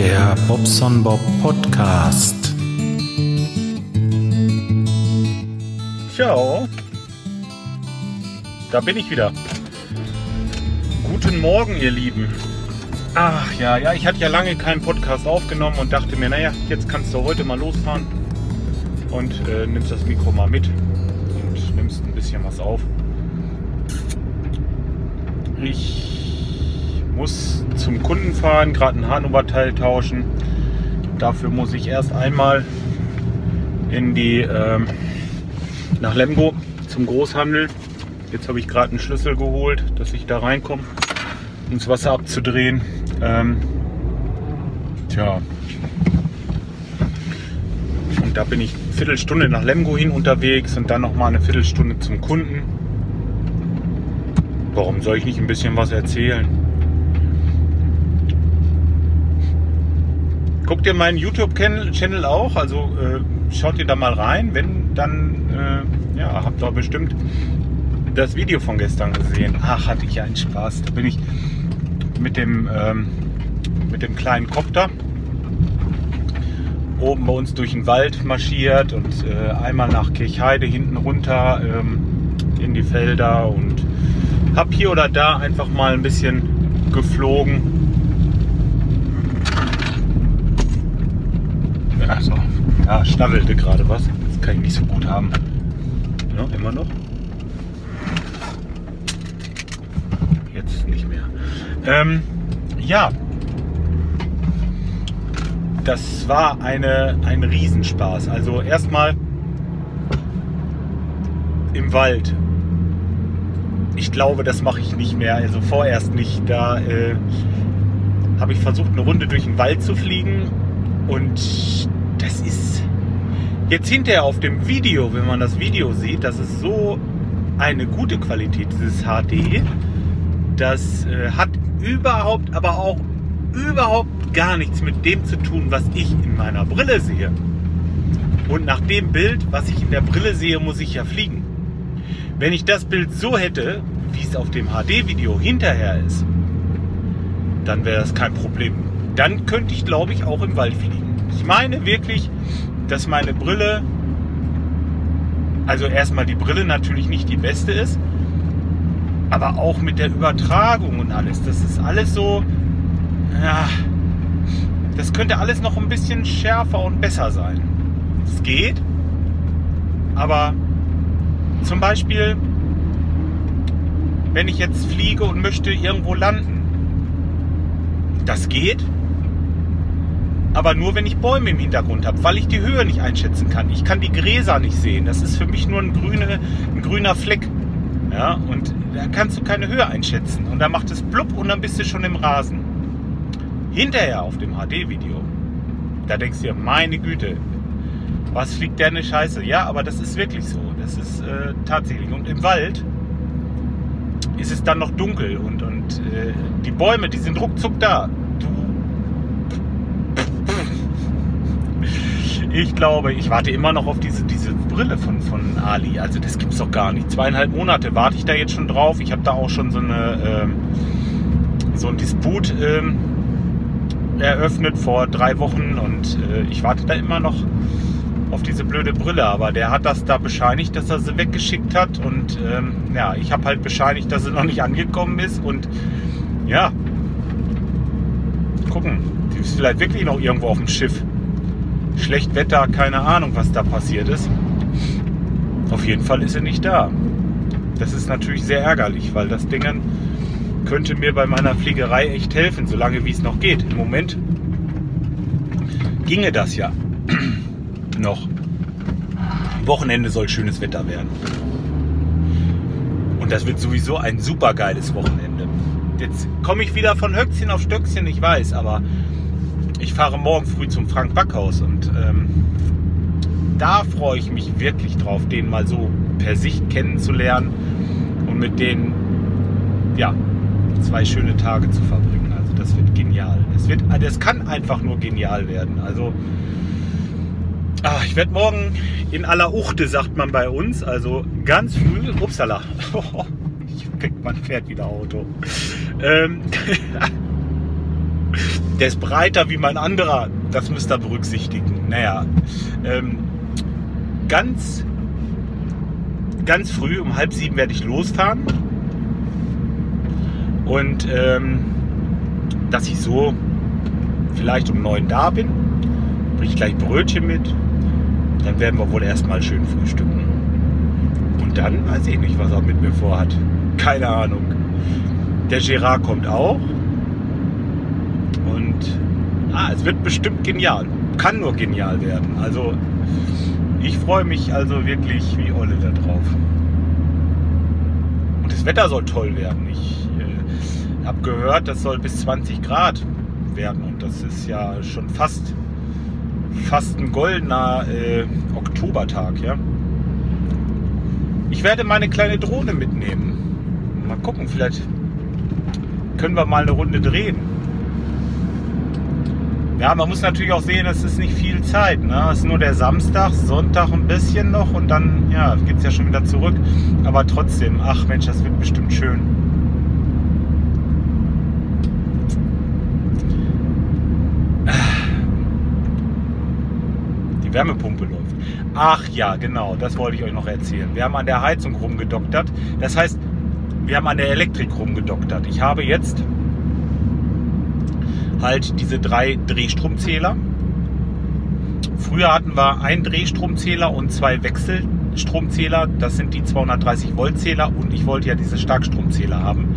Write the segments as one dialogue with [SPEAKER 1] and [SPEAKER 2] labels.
[SPEAKER 1] Der Bobson Bob Podcast.
[SPEAKER 2] Ciao. Da bin ich wieder. Guten Morgen, ihr Lieben. Ach ja, ja, ich hatte ja lange keinen Podcast aufgenommen und dachte mir, naja, jetzt kannst du heute mal losfahren und äh, nimmst das Mikro mal mit und nimmst ein bisschen was auf. Ich muss zum Kunden fahren, gerade ein Hahnoberteil tauschen. Dafür muss ich erst einmal in die ähm, nach Lemgo zum Großhandel. Jetzt habe ich gerade einen Schlüssel geholt, dass ich da reinkomme, um das Wasser abzudrehen. Ähm, tja. Und da bin ich eine Viertelstunde nach Lemgo hin unterwegs und dann noch mal eine Viertelstunde zum Kunden. Warum soll ich nicht ein bisschen was erzählen? Guckt ihr meinen YouTube-Channel auch? Also äh, schaut ihr da mal rein. Wenn, dann äh, ja, habt ihr bestimmt das Video von gestern gesehen. Ach, hatte ich einen Spaß. Da bin ich mit dem, ähm, mit dem kleinen Kopter oben bei uns durch den Wald marschiert und äh, einmal nach Kirchheide hinten runter ähm, in die Felder und habe hier oder da einfach mal ein bisschen geflogen. Also, ja, schnabbelte gerade was. Das kann ich nicht so gut haben. Ja, immer noch. Jetzt nicht mehr. Ähm, ja. Das war eine, ein Riesenspaß. Also erstmal im Wald. Ich glaube, das mache ich nicht mehr. Also vorerst nicht. Da äh, habe ich versucht, eine Runde durch den Wald zu fliegen. Und das ist jetzt hinterher auf dem Video, wenn man das Video sieht, das ist so eine gute Qualität, dieses HD. Das äh, hat überhaupt, aber auch überhaupt gar nichts mit dem zu tun, was ich in meiner Brille sehe. Und nach dem Bild, was ich in der Brille sehe, muss ich ja fliegen. Wenn ich das Bild so hätte, wie es auf dem HD-Video hinterher ist, dann wäre das kein Problem. Dann könnte ich, glaube ich, auch im Wald fliegen. Ich meine wirklich, dass meine Brille, also erstmal die Brille natürlich nicht die beste ist, aber auch mit der Übertragung und alles, das ist alles so, ja, das könnte alles noch ein bisschen schärfer und besser sein. Es geht, aber zum Beispiel, wenn ich jetzt fliege und möchte irgendwo landen, das geht, aber nur wenn ich Bäume im Hintergrund habe, weil ich die Höhe nicht einschätzen kann. Ich kann die Gräser nicht sehen. Das ist für mich nur ein, grüne, ein grüner Fleck. Ja, und da kannst du keine Höhe einschätzen. Und dann macht es blub und dann bist du schon im Rasen. Hinterher auf dem HD-Video, da denkst du dir, meine Güte, was fliegt der eine Scheiße? Ja, aber das ist wirklich so. Das ist äh, tatsächlich. Und im Wald ist es dann noch dunkel und, und äh, die Bäume, die sind ruckzuck da. Du ich glaube, ich warte immer noch auf diese, diese Brille von, von Ali. Also das gibt's doch gar nicht. Zweieinhalb Monate warte ich da jetzt schon drauf. Ich habe da auch schon so eine ähm, so ein Disput ähm, eröffnet vor drei Wochen und äh, ich warte da immer noch auf diese blöde Brille. Aber der hat das da bescheinigt, dass er sie weggeschickt hat und ähm, ja, ich habe halt bescheinigt, dass sie noch nicht angekommen ist und ja, gucken. Die ist vielleicht wirklich noch irgendwo auf dem Schiff schlecht Wetter, keine Ahnung, was da passiert ist. Auf jeden Fall ist er nicht da. Das ist natürlich sehr ärgerlich, weil das Ding könnte mir bei meiner Fliegerei echt helfen, solange wie es noch geht. Im Moment ginge das ja noch. Wochenende soll schönes Wetter werden. Und das wird sowieso ein super geiles Wochenende. Jetzt komme ich wieder von Höchstchen auf Stöckchen, ich weiß, aber ich fahre morgen früh zum Frank Backhaus und ähm, da freue ich mich wirklich drauf, den mal so per Sicht kennenzulernen und mit denen ja, zwei schöne Tage zu verbringen. Also das wird genial. Es wird, das kann einfach nur genial werden. Also ach, ich werde morgen in aller Uchte, sagt man bei uns, also ganz früh, upsala, man fährt wieder Auto. Ähm, der ist breiter wie mein anderer. Das müsst ihr berücksichtigen. Naja, ähm, ganz, ganz früh um halb sieben werde ich losfahren. Und ähm, dass ich so vielleicht um neun da bin, bringe ich gleich Brötchen mit. Dann werden wir wohl erstmal schön frühstücken. Und dann weiß ich nicht, was er mit mir vorhat. Keine Ahnung. Der Gerard kommt auch. Ah, es wird bestimmt genial. Kann nur genial werden. Also ich freue mich also wirklich wie Olle da drauf. Und das Wetter soll toll werden. Ich äh, habe gehört, das soll bis 20 Grad werden. Und das ist ja schon fast, fast ein goldener äh, Oktobertag. Ja? Ich werde meine kleine Drohne mitnehmen. Mal gucken, vielleicht können wir mal eine Runde drehen. Ja, man muss natürlich auch sehen, es ist nicht viel Zeit. Ne? Es ist nur der Samstag, Sonntag ein bisschen noch und dann ja, geht es ja schon wieder zurück. Aber trotzdem, ach Mensch, das wird bestimmt schön. Die Wärmepumpe läuft. Ach ja, genau, das wollte ich euch noch erzählen. Wir haben an der Heizung rumgedoktert. Das heißt, wir haben an der Elektrik rumgedoktert. Ich habe jetzt halt diese drei Drehstromzähler. Früher hatten wir einen Drehstromzähler und zwei Wechselstromzähler. Das sind die 230 Volt Zähler und ich wollte ja diese Starkstromzähler haben.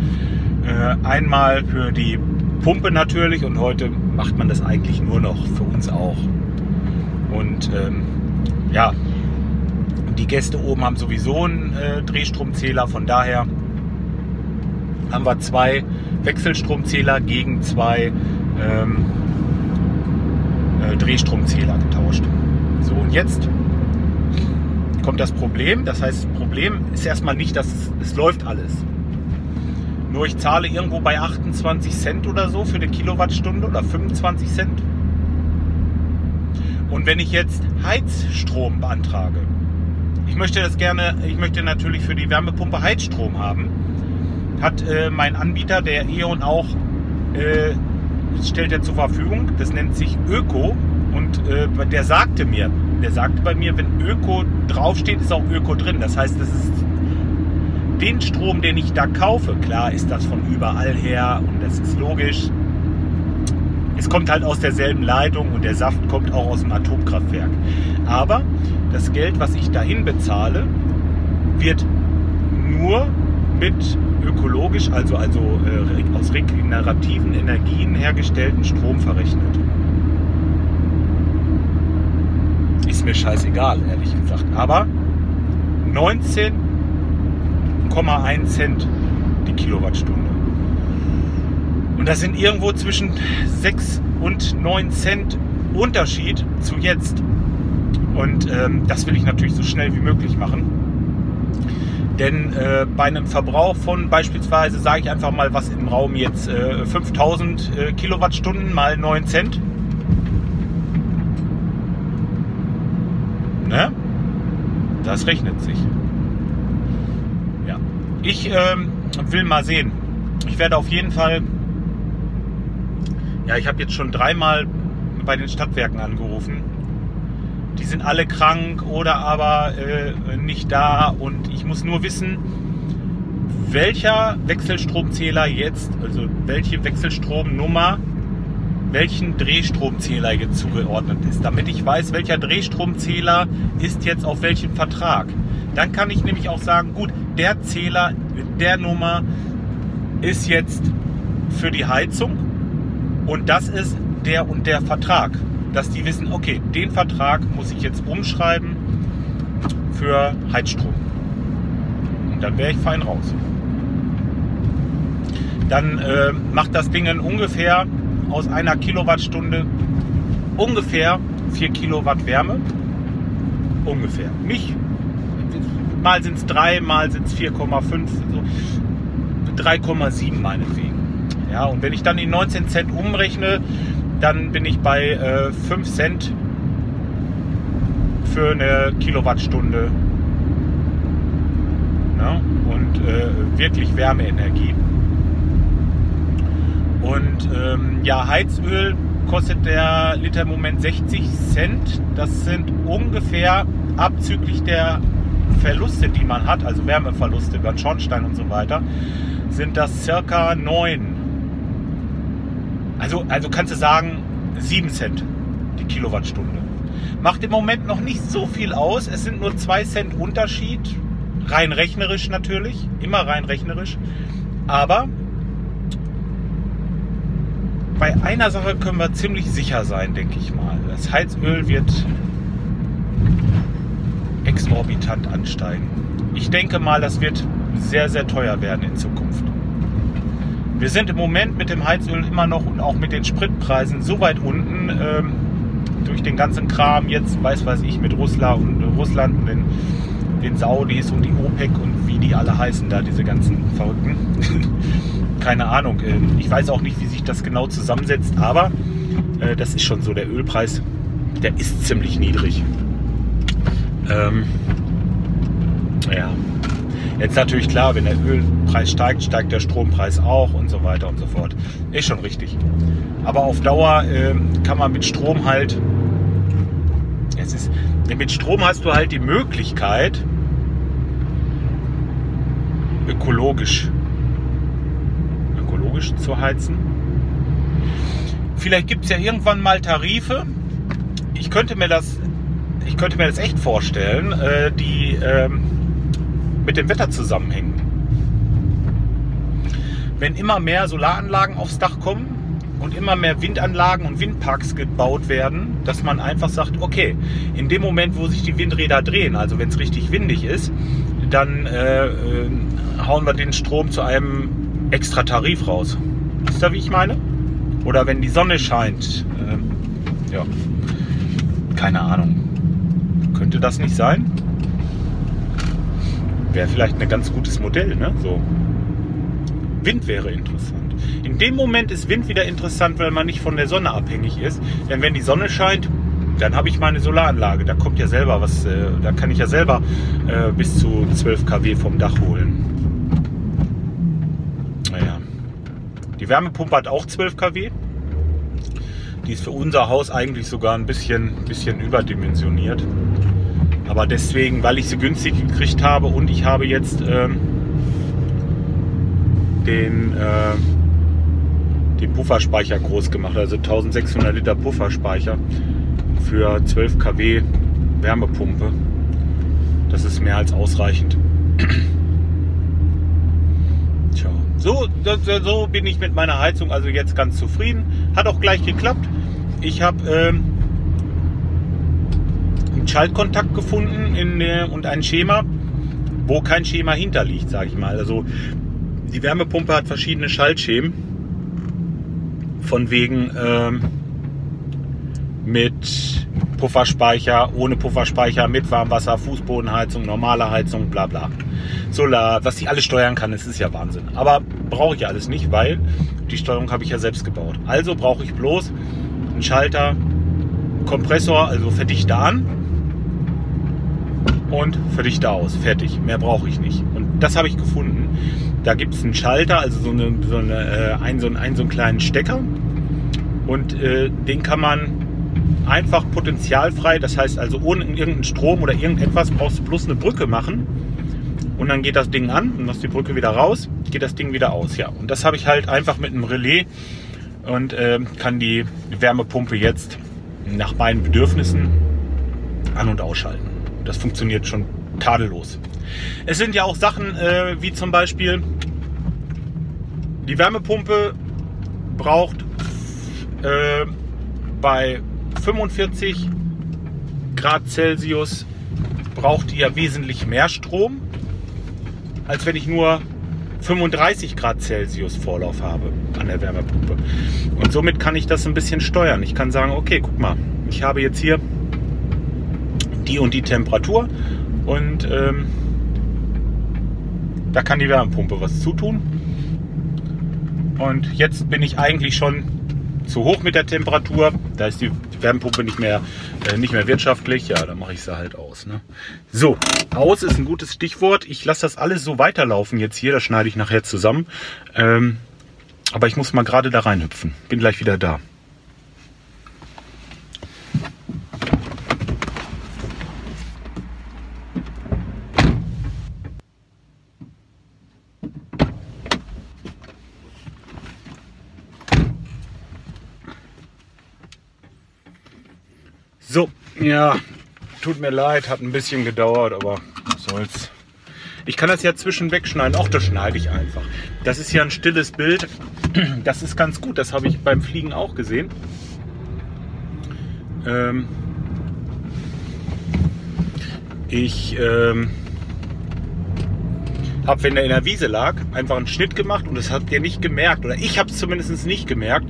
[SPEAKER 2] Äh, einmal für die Pumpe natürlich und heute macht man das eigentlich nur noch für uns auch. Und ähm, ja, die Gäste oben haben sowieso einen äh, Drehstromzähler, von daher haben wir zwei Wechselstromzähler gegen zwei ähm, äh, Drehstromzähler getauscht. So, und jetzt kommt das Problem. Das heißt, das Problem ist erstmal nicht, dass es, es läuft alles. Nur ich zahle irgendwo bei 28 Cent oder so für eine Kilowattstunde oder 25 Cent. Und wenn ich jetzt Heizstrom beantrage, ich möchte das gerne, ich möchte natürlich für die Wärmepumpe Heizstrom haben, hat äh, mein Anbieter, der E.ON auch, äh, stellt er zur Verfügung. Das nennt sich Öko und äh, der sagte mir, der sagte bei mir, wenn Öko draufsteht, ist auch Öko drin. Das heißt, das ist den Strom, den ich da kaufe. Klar ist das von überall her und das ist logisch es kommt halt aus derselben Leitung und der Saft kommt auch aus dem Atomkraftwerk. Aber das Geld, was ich dahin bezahle, wird nur mit ökologisch, also, also äh, aus regenerativen Energien hergestellten Strom verrechnet. Ist mir scheißegal, ehrlich gesagt. Aber 19,1 Cent die Kilowattstunde. Und das sind irgendwo zwischen 6 und 9 Cent Unterschied zu jetzt. Und ähm, das will ich natürlich so schnell wie möglich machen. Denn äh, bei einem Verbrauch von beispielsweise, sage ich einfach mal was im Raum jetzt, äh, 5000 äh, Kilowattstunden mal 9 Cent. Ne? Das rechnet sich. Ja. Ich ähm, will mal sehen. Ich werde auf jeden Fall ja, ich habe jetzt schon dreimal bei den Stadtwerken angerufen. Die sind alle krank oder aber äh, nicht da und ich muss nur wissen, welcher Wechselstromzähler jetzt, also welche Wechselstromnummer, welchen Drehstromzähler jetzt zugeordnet ist, damit ich weiß, welcher Drehstromzähler ist jetzt auf welchem Vertrag. Dann kann ich nämlich auch sagen, gut, der Zähler der Nummer ist jetzt für die Heizung und das ist der und der Vertrag. Dass die wissen, okay, den Vertrag muss ich jetzt umschreiben für Heizstrom. Und dann wäre ich fein raus. Dann äh, macht das Ding ungefähr aus einer Kilowattstunde ungefähr 4 Kilowatt Wärme. Ungefähr. Nicht, mal sind es 3, mal sind es 4,5, so 3,7 meinetwegen. Ja, und wenn ich dann die 19 Cent umrechne, dann bin ich bei äh, 5 Cent für eine Kilowattstunde. Ja, und äh, wirklich Wärmeenergie. Und ähm, ja, Heizöl kostet der Liter im Moment 60 Cent. Das sind ungefähr abzüglich der Verluste, die man hat, also Wärmeverluste über den Schornstein und so weiter, sind das circa 9. Also, also kannst du sagen 7 Cent die Kilowattstunde. Macht im Moment noch nicht so viel aus. Es sind nur 2 Cent Unterschied. Rein rechnerisch natürlich. Immer rein rechnerisch. Aber bei einer Sache können wir ziemlich sicher sein, denke ich mal. Das Heizöl wird exorbitant ansteigen. Ich denke mal, das wird sehr, sehr teuer werden in Zukunft. Wir sind im Moment mit dem Heizöl immer noch und auch mit den Spritpreisen so weit unten ähm, durch den ganzen Kram jetzt, weiß weiß ich, mit Russland und, Russland und den, den Saudis und die OPEC und wie die alle heißen da, diese ganzen Verrückten. Keine Ahnung. Äh, ich weiß auch nicht, wie sich das genau zusammensetzt, aber äh, das ist schon so. Der Ölpreis, der ist ziemlich niedrig. Ähm, ja. Jetzt natürlich klar, wenn der Ölpreis steigt, steigt der Strompreis auch und so weiter und so fort. Ist schon richtig. Aber auf Dauer äh, kann man mit Strom halt. Es ist, mit Strom hast du halt die Möglichkeit, ökologisch, ökologisch zu heizen. Vielleicht gibt es ja irgendwann mal Tarife. Ich könnte mir das ich könnte mir das echt vorstellen, äh, die ähm, mit dem Wetter zusammenhängen. Wenn immer mehr Solaranlagen aufs Dach kommen und immer mehr Windanlagen und Windparks gebaut werden, dass man einfach sagt, okay, in dem Moment, wo sich die Windräder drehen, also wenn es richtig windig ist, dann äh, äh, hauen wir den Strom zu einem extra Tarif raus. Wisst ihr, wie ich meine? Oder wenn die Sonne scheint. Äh, ja, keine Ahnung. Könnte das nicht sein? Wäre vielleicht ein ganz gutes Modell, ne? So. Wind wäre interessant. In dem Moment ist Wind wieder interessant, weil man nicht von der Sonne abhängig ist. Denn wenn die Sonne scheint, dann habe ich meine Solaranlage. Da kommt ja selber was, äh, da kann ich ja selber äh, bis zu 12 kW vom Dach holen. Naja. Die Wärmepumpe hat auch 12 kW. Die ist für unser Haus eigentlich sogar ein bisschen, bisschen überdimensioniert. Aber deswegen, weil ich sie günstig gekriegt habe und ich habe jetzt ähm, den, äh, den Pufferspeicher groß gemacht, also 1600 Liter Pufferspeicher für 12 kW Wärmepumpe. Das ist mehr als ausreichend. Tja, so, so bin ich mit meiner Heizung also jetzt ganz zufrieden. Hat auch gleich geklappt. Ich habe ähm, einen Schaltkontakt gefunden in, äh, und ein Schema, wo kein Schema hinterliegt, sage ich mal. Also die Wärmepumpe hat verschiedene Schaltschemen. Von wegen ähm, mit Pufferspeicher, ohne Pufferspeicher, mit Warmwasser, Fußbodenheizung, normale Heizung, bla bla. Solar, was die alles steuern kann, das ist ja Wahnsinn. Aber brauche ich alles nicht, weil die Steuerung habe ich ja selbst gebaut. Also brauche ich bloß einen Schalter, Kompressor, also Verdichter an und Verdichter aus. Fertig. Mehr brauche ich nicht. Und das habe ich gefunden. Da gibt es einen Schalter, also so, eine, so, eine, äh, ein, so, einen, einen, so einen kleinen Stecker. Und äh, den kann man einfach potenzialfrei, das heißt also ohne irgendeinen Strom oder irgendetwas, brauchst du bloß eine Brücke machen. Und dann geht das Ding an und machst die Brücke wieder raus, geht das Ding wieder aus. Ja, und das habe ich halt einfach mit einem Relais und äh, kann die Wärmepumpe jetzt nach meinen Bedürfnissen an- und ausschalten. Das funktioniert schon tadellos. Es sind ja auch Sachen äh, wie zum Beispiel die Wärmepumpe braucht äh, bei 45 Grad Celsius braucht die ja wesentlich mehr Strom, als wenn ich nur 35 Grad Celsius Vorlauf habe an der Wärmepumpe. Und somit kann ich das ein bisschen steuern. Ich kann sagen, okay, guck mal, ich habe jetzt hier die und die Temperatur und ähm, da kann die Wärmepumpe was zutun. Und jetzt bin ich eigentlich schon zu hoch mit der Temperatur. Da ist die Wärmepumpe nicht mehr, äh, nicht mehr wirtschaftlich. Ja, dann mache ich sie halt aus. Ne? So, aus ist ein gutes Stichwort. Ich lasse das alles so weiterlaufen jetzt hier. Das schneide ich nachher zusammen. Ähm, Aber ich muss mal gerade da reinhüpfen. Bin gleich wieder da. So, ja, tut mir leid, hat ein bisschen gedauert, aber was soll's. Ich kann das ja zwischenweg schneiden. Auch das schneide ich einfach. Das ist ja ein stilles Bild. Das ist ganz gut. Das habe ich beim Fliegen auch gesehen. Ähm ich ähm habe, wenn er in der Wiese lag, einfach einen Schnitt gemacht und das habt ihr nicht gemerkt. Oder ich habe es zumindest nicht gemerkt.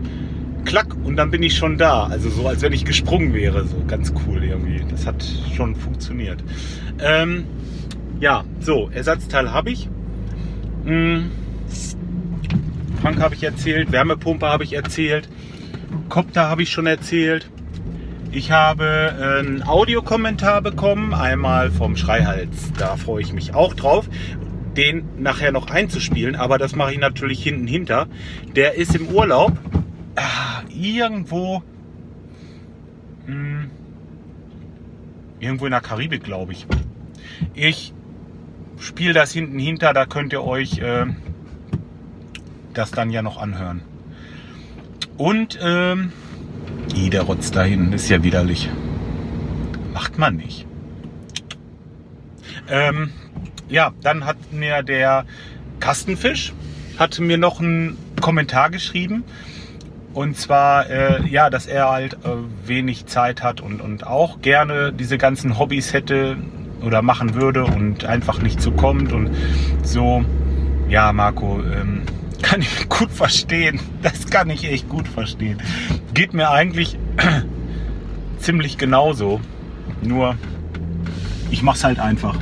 [SPEAKER 2] Klack und dann bin ich schon da. Also so, als wenn ich gesprungen wäre. So ganz cool irgendwie. Das hat schon funktioniert. Ähm ja, so, Ersatzteil habe ich. Hm. Frank habe ich erzählt, Wärmepumpe habe ich erzählt, Kopter habe ich schon erzählt. Ich habe äh, einen Audiokommentar bekommen, einmal vom Schreihals. Da freue ich mich auch drauf, den nachher noch einzuspielen, aber das mache ich natürlich hinten hinter. Der ist im Urlaub ah, irgendwo, mh, hm, irgendwo in der Karibik, glaube ich. Ich spiele das hinten hinter, da könnt ihr euch äh, das dann ja noch anhören. Und ähm, der Rotz da hinten ist ja widerlich. Macht man nicht. Ähm, ja, dann hat mir der Kastenfisch hatte mir noch einen Kommentar geschrieben. Und zwar, äh, ja, dass er halt äh, wenig Zeit hat und, und auch gerne diese ganzen Hobbys hätte, oder machen würde und einfach nicht so kommt und so. Ja, Marco, ähm, kann ich gut verstehen. Das kann ich echt gut verstehen. Geht mir eigentlich ziemlich genauso. Nur, ich mach's halt einfach.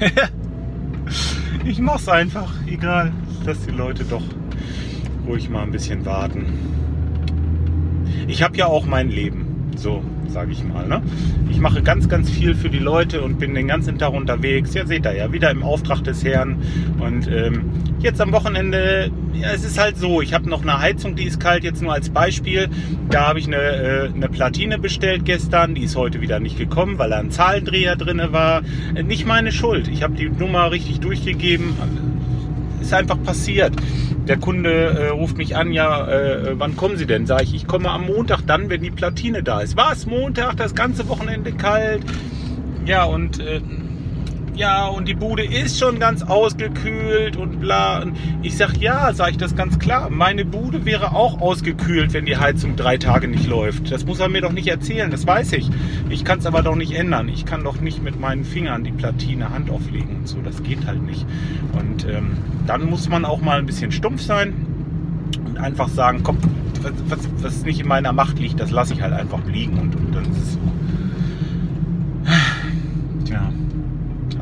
[SPEAKER 2] ich mach's einfach. Egal, dass die Leute doch ruhig mal ein bisschen warten. Ich habe ja auch mein Leben. So, sage ich mal. Ne? Ich mache ganz, ganz viel für die Leute und bin den ganzen Tag unterwegs. Ja, seht ihr ja, wieder im Auftrag des Herrn. Und ähm, jetzt am Wochenende, ja, es ist halt so, ich habe noch eine Heizung, die ist kalt, jetzt nur als Beispiel. Da habe ich eine, äh, eine Platine bestellt gestern, die ist heute wieder nicht gekommen, weil da ein Zahlendreher drin war. Äh, nicht meine Schuld. Ich habe die Nummer richtig durchgegeben. Ist einfach passiert der Kunde äh, ruft mich an, ja, äh, wann kommen Sie denn? Sage ich, ich komme am Montag dann, wenn die Platine da ist. Was? Montag, das ganze Wochenende kalt? Ja, und äh, ja, und die Bude ist schon ganz ausgekühlt und bla. Und ich sag, ja, sage ich das ganz klar. Meine Bude wäre auch ausgekühlt, wenn die Heizung drei Tage nicht läuft. Das muss er mir doch nicht erzählen, das weiß ich. Ich kann es aber doch nicht ändern. Ich kann doch nicht mit meinen Fingern die Platine Hand auflegen und so. Das geht halt nicht. Und ähm, dann muss man auch mal ein bisschen stumpf sein und einfach sagen, komm, was, was, was nicht in meiner Macht liegt, das lasse ich halt einfach liegen und, und dann ist es so. Tja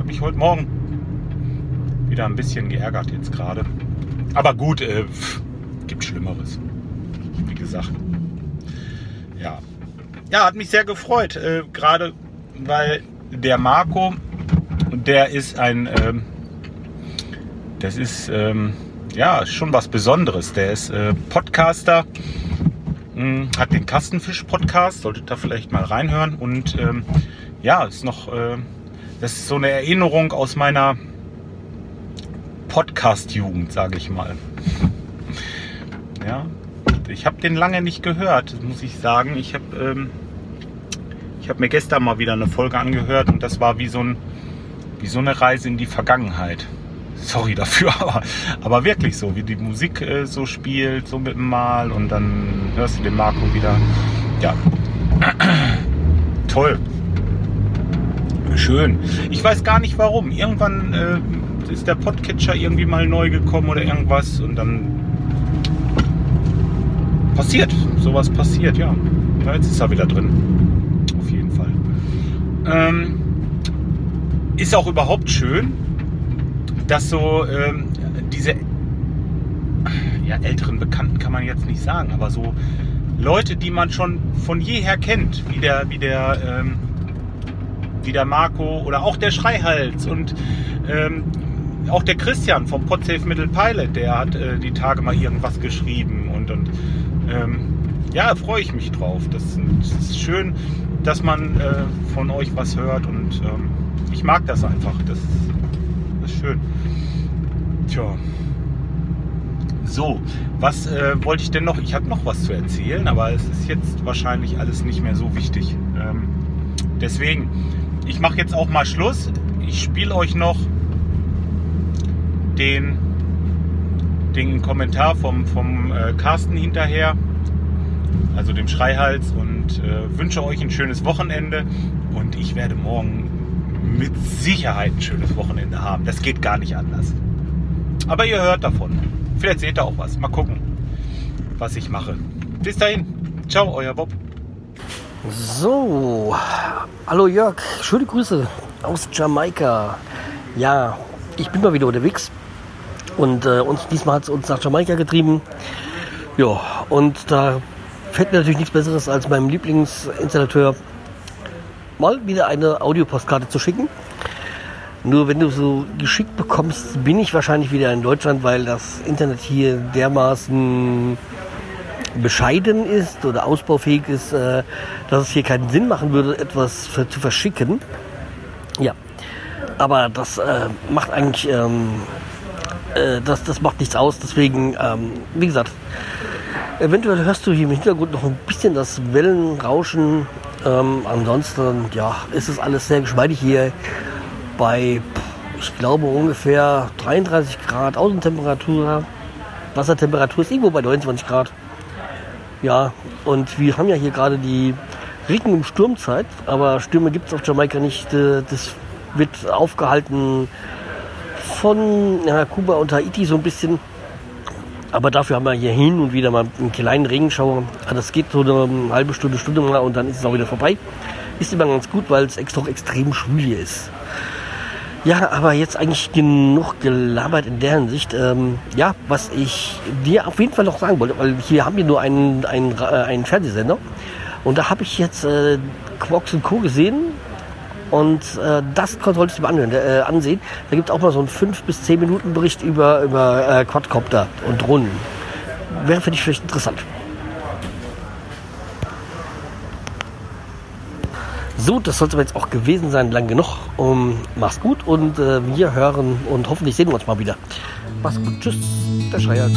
[SPEAKER 2] mich heute Morgen wieder ein bisschen geärgert jetzt gerade. Aber gut, äh, gibt Schlimmeres. Wie gesagt. Ja. Ja, hat mich sehr gefreut. Äh, gerade weil der Marco, der ist ein, ähm, das ist ähm, ja schon was Besonderes. Der ist äh, Podcaster, mh, hm, hat den Kastenfisch-Podcast, solltet da vielleicht mal reinhören. Und ähm, ja, ist noch äh, das ist so eine Erinnerung aus meiner Podcast-Jugend, sage ich mal. Ja, ich habe den lange nicht gehört, muss ich sagen. Ich habe ähm, ich mir gestern mal wieder eine Folge angehört und das war wie so, ein, wie so eine Reise in die Vergangenheit. Sorry dafür, aber, aber wirklich so, wie die Musik äh, so spielt, so mit dem Mal und dann hörst du den Marco wieder. Ja, toll schön. Ich weiß gar nicht warum. Irgendwann äh, ist der Podcatcher irgendwie mal neu gekommen oder irgendwas und dann passiert. Sowas passiert, ja. ja jetzt ist er wieder drin. Auf jeden Fall. Ähm, ist auch überhaupt schön, dass so ähm, diese ja, älteren Bekannten kann man jetzt nicht sagen, aber so Leute, die man schon von jeher kennt, wie der, wie der ähm, wie der Marco oder auch der Schreihals und ähm, auch der Christian vom Podsafe Middle Pilot, der hat äh, die Tage mal irgendwas geschrieben und, und ähm, ja, freue ich mich drauf. Das, das, ist schön, dass man äh, von euch was hört und ähm, ich mag das einfach. Das, das ist schön. Tja. So, was äh, wollte ich denn noch? Ich habe noch was zu erzählen, aber es ist jetzt wahrscheinlich alles nicht mehr so wichtig. Ähm, deswegen, ich mache jetzt auch mal Schluss. Ich spiele euch noch den, den Kommentar vom, vom äh, Carsten hinterher, also dem Schreihals, und äh, wünsche euch ein schönes Wochenende. Und ich werde morgen mit Sicherheit ein schönes Wochenende haben. Das geht gar nicht anders. Aber ihr hört davon. Vielleicht seht ihr auch was. Mal gucken, was ich mache. Bis dahin. Ciao, euer Bob.
[SPEAKER 3] So, hallo Jörg, schöne Grüße aus Jamaika. Ja, ich bin mal wieder unterwegs und äh, uns diesmal hat es uns nach Jamaika getrieben. Ja, und da fällt mir natürlich nichts Besseres als meinem Lieblingsinstallateur mal wieder eine Audiopostkarte zu schicken. Nur wenn du so geschickt bekommst, bin ich wahrscheinlich wieder in Deutschland, weil das Internet hier dermaßen bescheiden ist oder ausbaufähig ist, äh, dass es hier keinen Sinn machen würde, etwas zu verschicken. Ja, aber das äh, macht eigentlich, ähm, äh, das, das macht nichts aus. Deswegen, ähm, wie gesagt, eventuell hörst du hier im Hintergrund noch ein bisschen das Wellenrauschen. Ähm, ansonsten, ja, ist es alles sehr geschmeidig hier bei, ich glaube, ungefähr 33 Grad Außentemperatur. Wassertemperatur ist irgendwo bei 29 Grad. Ja, und wir haben ja hier gerade die Regen- und Sturmzeit, aber Stürme gibt es auf Jamaika nicht. Äh, das wird aufgehalten von ja, Kuba und Haiti so ein bisschen. Aber dafür haben wir hier hin und wieder mal einen kleinen Regenschauer. Das geht so eine halbe Stunde, Stunde mal und dann ist es auch wieder vorbei. Ist immer ganz gut, weil es extra extrem schwül hier ist. Ja, aber jetzt eigentlich genug gelabert in der Hinsicht. Ähm, ja, was ich dir auf jeden Fall noch sagen wollte, weil hier haben wir nur einen, einen, äh, einen Fernsehsender. Und da habe ich jetzt äh, Quarks Co. gesehen. Und äh, das solltest du mal anhören, äh, ansehen. Da gibt es auch mal so einen 5 bis 10 Minuten Bericht über, über äh, Quadcopter und Drohnen. Wäre für dich vielleicht interessant. So, das sollte jetzt auch gewesen sein, lang genug. Um, mach's gut und äh, wir hören und hoffentlich sehen wir uns mal wieder. Mach's gut, tschüss, der Schreier.